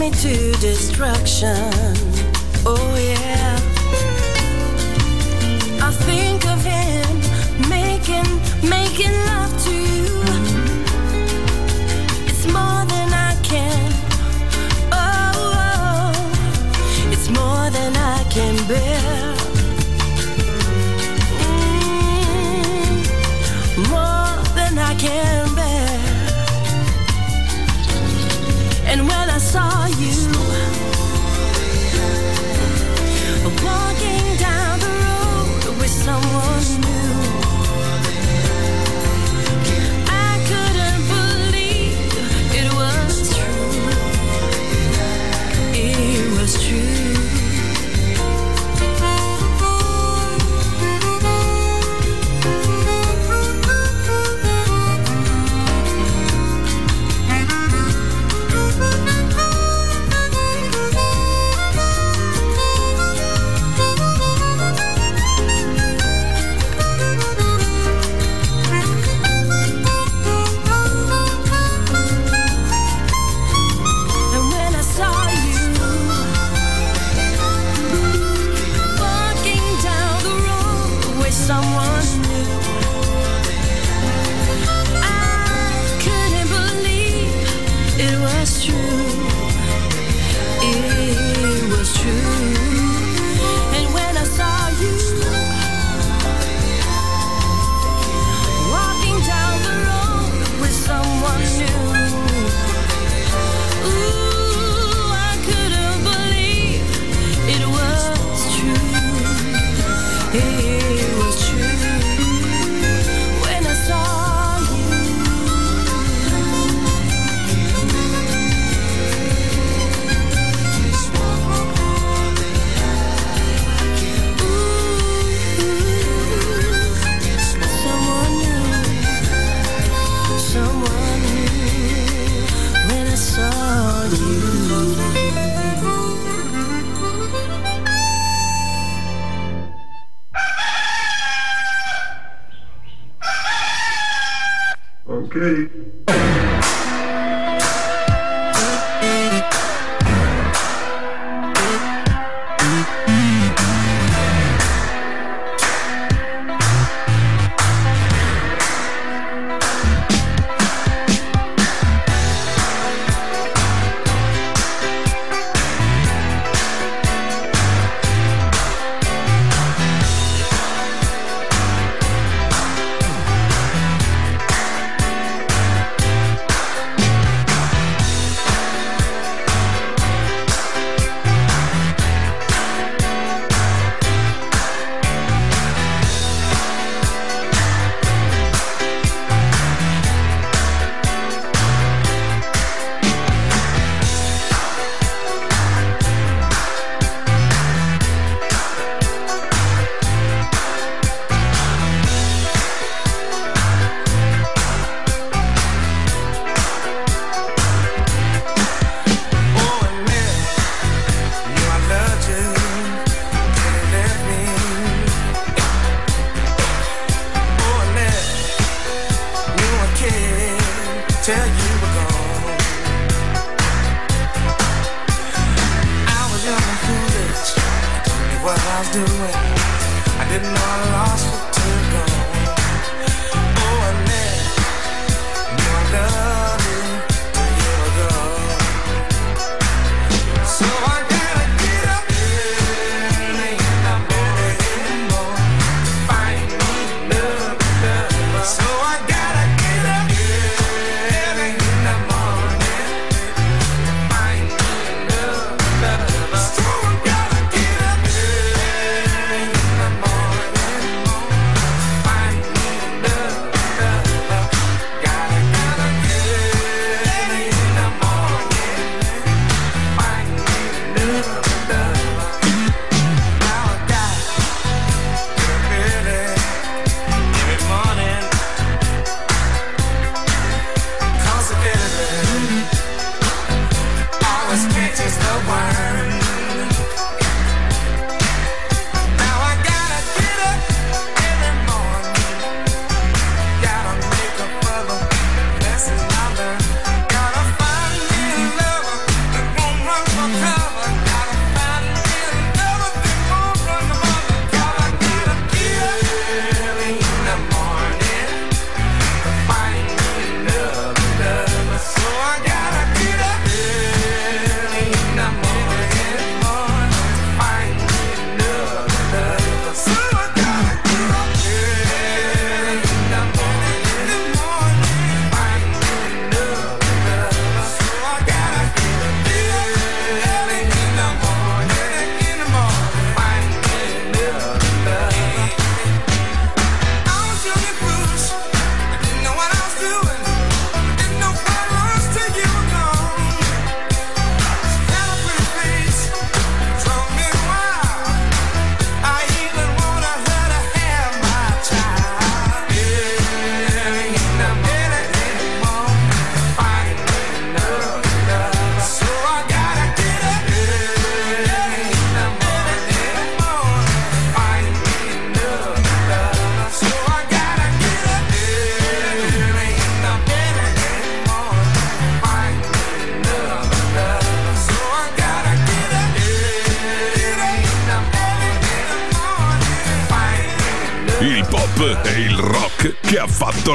me to destruction. Oh, yeah. I think of him making, making love.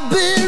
I've been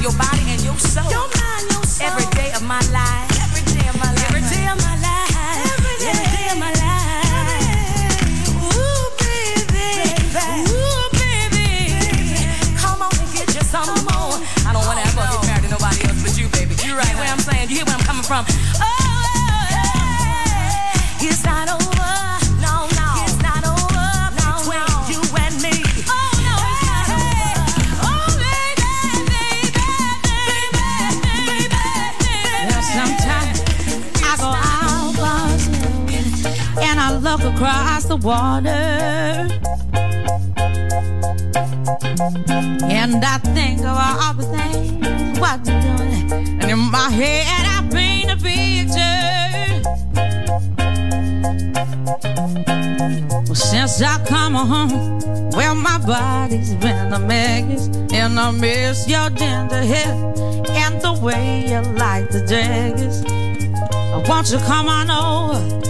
your body and your soul. Water, And I think of all the things, what you're doing. And in my head, I paint a picture. Well, since I come home, well, my body's been a mess. And I miss your tender hair and the way you like the daggers. Won't you come on over?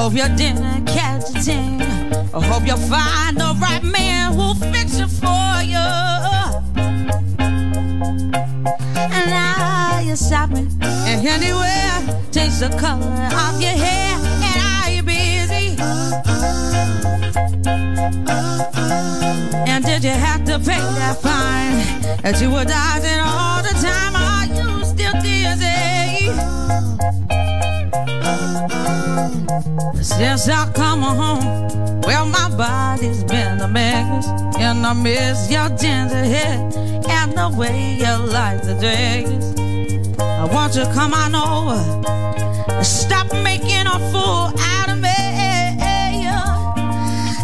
Hope you didn't catch a thing. I hope you find the right man who'll fix it for you. And now you're shopping and anywhere. Change the color of your hair. And are you busy? And did you have to pay that fine that you were dodging all the time? Are you still dizzy? Since I come home, well, my body's been a mess, and I miss your ginger hair and the way you like the dress. I want you to come on over, stop making a fool out of me.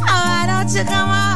Why don't you come on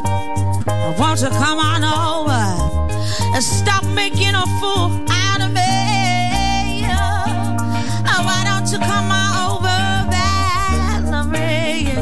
Won't you come on over and stop making a fool out of me? Oh, why don't you come on over, Valerie?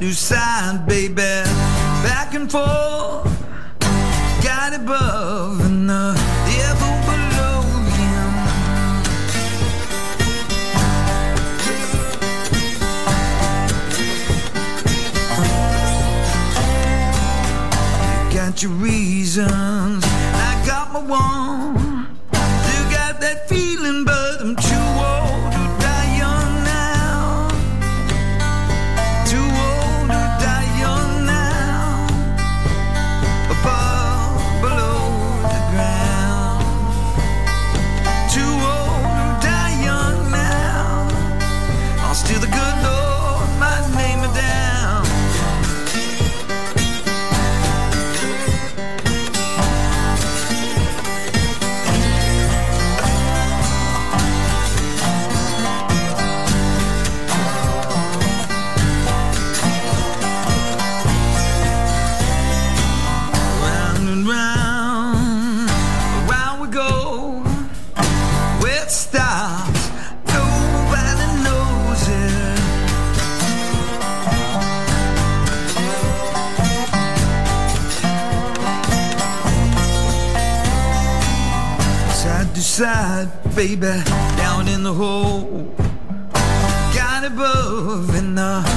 new side, baby. Back and forth, God above and the devil below him. You got your reason. Baby, down in the hole. God above and the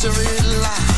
je serai